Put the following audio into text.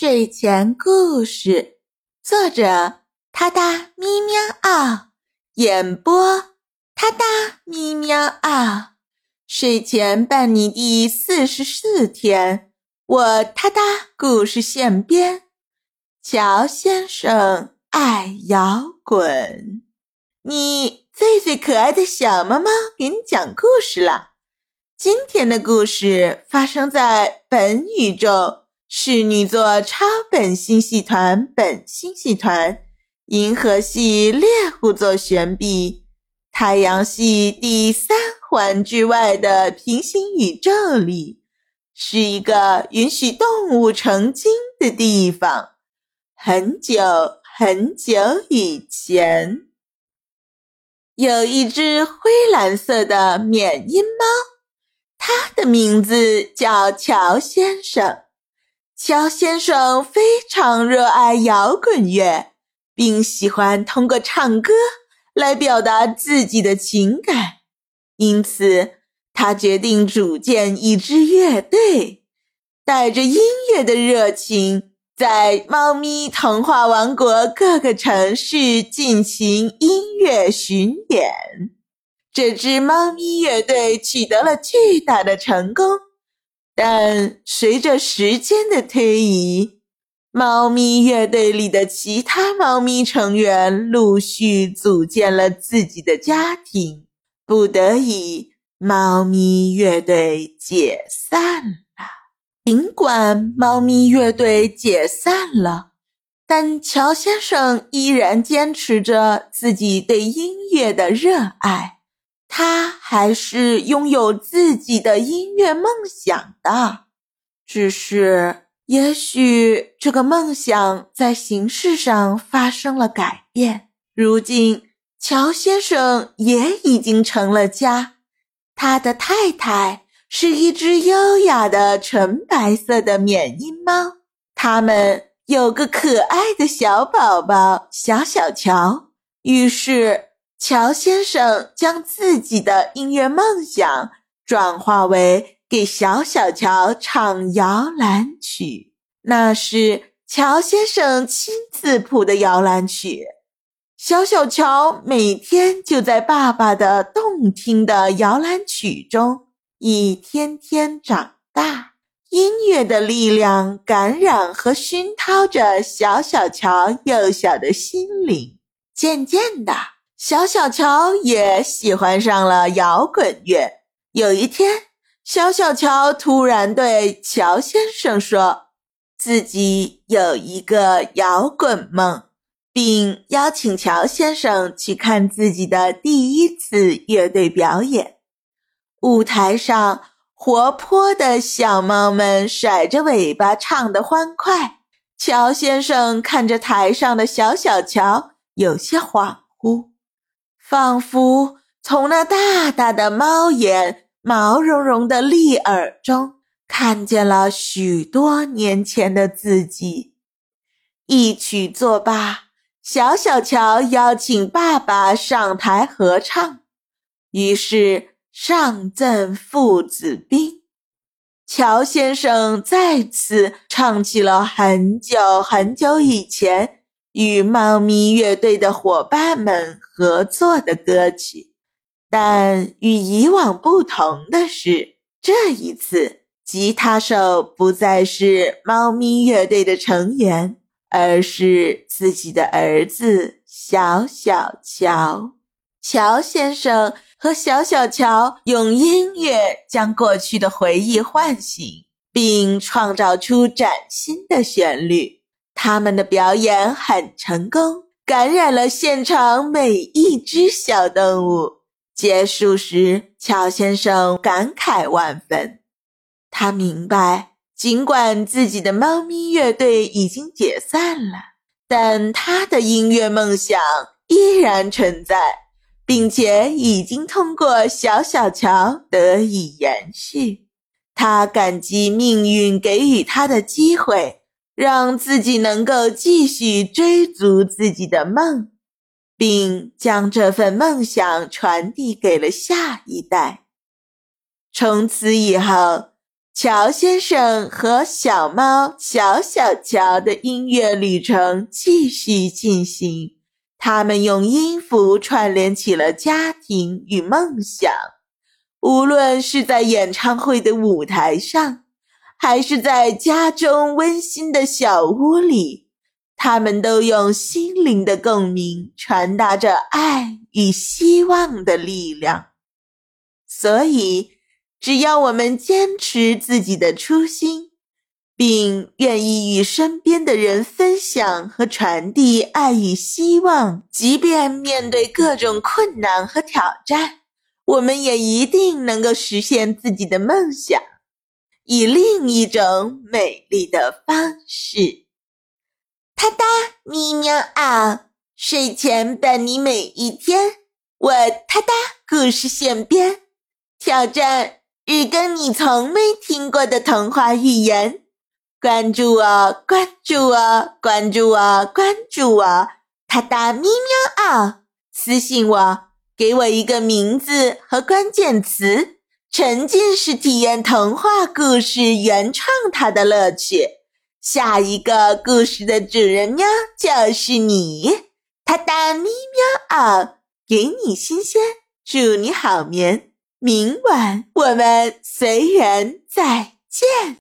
睡前故事，作者：他哒咪喵嗷，演播：他哒咪喵嗷。睡前伴你第四十四天，我他哒故事现编。乔先生爱摇滚，你最最可爱的小猫猫给你讲故事了。今天的故事发生在本宇宙。侍女座超本星系团本星系团，银河系猎户座旋臂，太阳系第三环之外的平行宇宙里，是一个允许动物成精的地方。很久很久以前，有一只灰蓝色的缅因猫，它的名字叫乔先生。乔先生非常热爱摇滚乐，并喜欢通过唱歌来表达自己的情感，因此他决定组建一支乐队，带着音乐的热情，在猫咪童话王国各个城市进行音乐巡演。这支猫咪乐队取得了巨大的成功。但随着时间的推移，猫咪乐队里的其他猫咪成员陆续组建了自己的家庭，不得已，猫咪乐队解散了。尽管猫咪乐队解散了，但乔先生依然坚持着自己对音乐的热爱。他还是拥有自己的音乐梦想的，只是也许这个梦想在形式上发生了改变。如今，乔先生也已经成了家，他的太太是一只优雅的纯白色的缅因猫，他们有个可爱的小宝宝小小乔。于是。乔先生将自己的音乐梦想转化为给小小乔唱摇篮曲，那是乔先生亲自谱的摇篮曲。小小乔每天就在爸爸的动听的摇篮曲中一天天长大。音乐的力量感染和熏陶着小小乔幼小的心灵，渐渐的。小小乔也喜欢上了摇滚乐。有一天，小小乔突然对乔先生说：“自己有一个摇滚梦，并邀请乔先生去看自己的第一次乐队表演。舞台上，活泼的小猫们甩着尾巴，唱得欢快。乔先生看着台上的小小乔，有些恍惚。”仿佛从那大大的猫眼、毛茸茸的利耳中，看见了许多年前的自己。一曲作罢，小小乔邀请爸爸上台合唱，于是上阵父子兵。乔先生再次唱起了很久很久以前。与猫咪乐队的伙伴们合作的歌曲，但与以往不同的是，这一次吉他手不再是猫咪乐队的成员，而是自己的儿子小小乔。乔先生和小小乔用音乐将过去的回忆唤醒，并创造出崭新的旋律。他们的表演很成功，感染了现场每一只小动物。结束时，乔先生感慨万分。他明白，尽管自己的猫咪乐队已经解散了，但他的音乐梦想依然存在，并且已经通过小小乔得以延续。他感激命运给予他的机会。让自己能够继续追逐自己的梦，并将这份梦想传递给了下一代。从此以后，乔先生和小猫小小乔的音乐旅程继续进行。他们用音符串联起了家庭与梦想。无论是在演唱会的舞台上，还是在家中温馨的小屋里，他们都用心灵的共鸣传达着爱与希望的力量。所以，只要我们坚持自己的初心，并愿意与身边的人分享和传递爱与希望，即便面对各种困难和挑战。我们也一定能够实现自己的梦想，以另一种美丽的方式。哒哒咪喵啊，睡前伴你每一天。我哒哒故事现编，挑战日更你从没听过的童话寓言。关注我，关注我，关注我，关注我。哒哒咪喵啊，私信我。给我一个名字和关键词，沉浸式体验童话故事原创它的乐趣。下一个故事的主人喵就是你，哒哒咪喵哦，给你新鲜，祝你好眠。明晚我们随缘再见。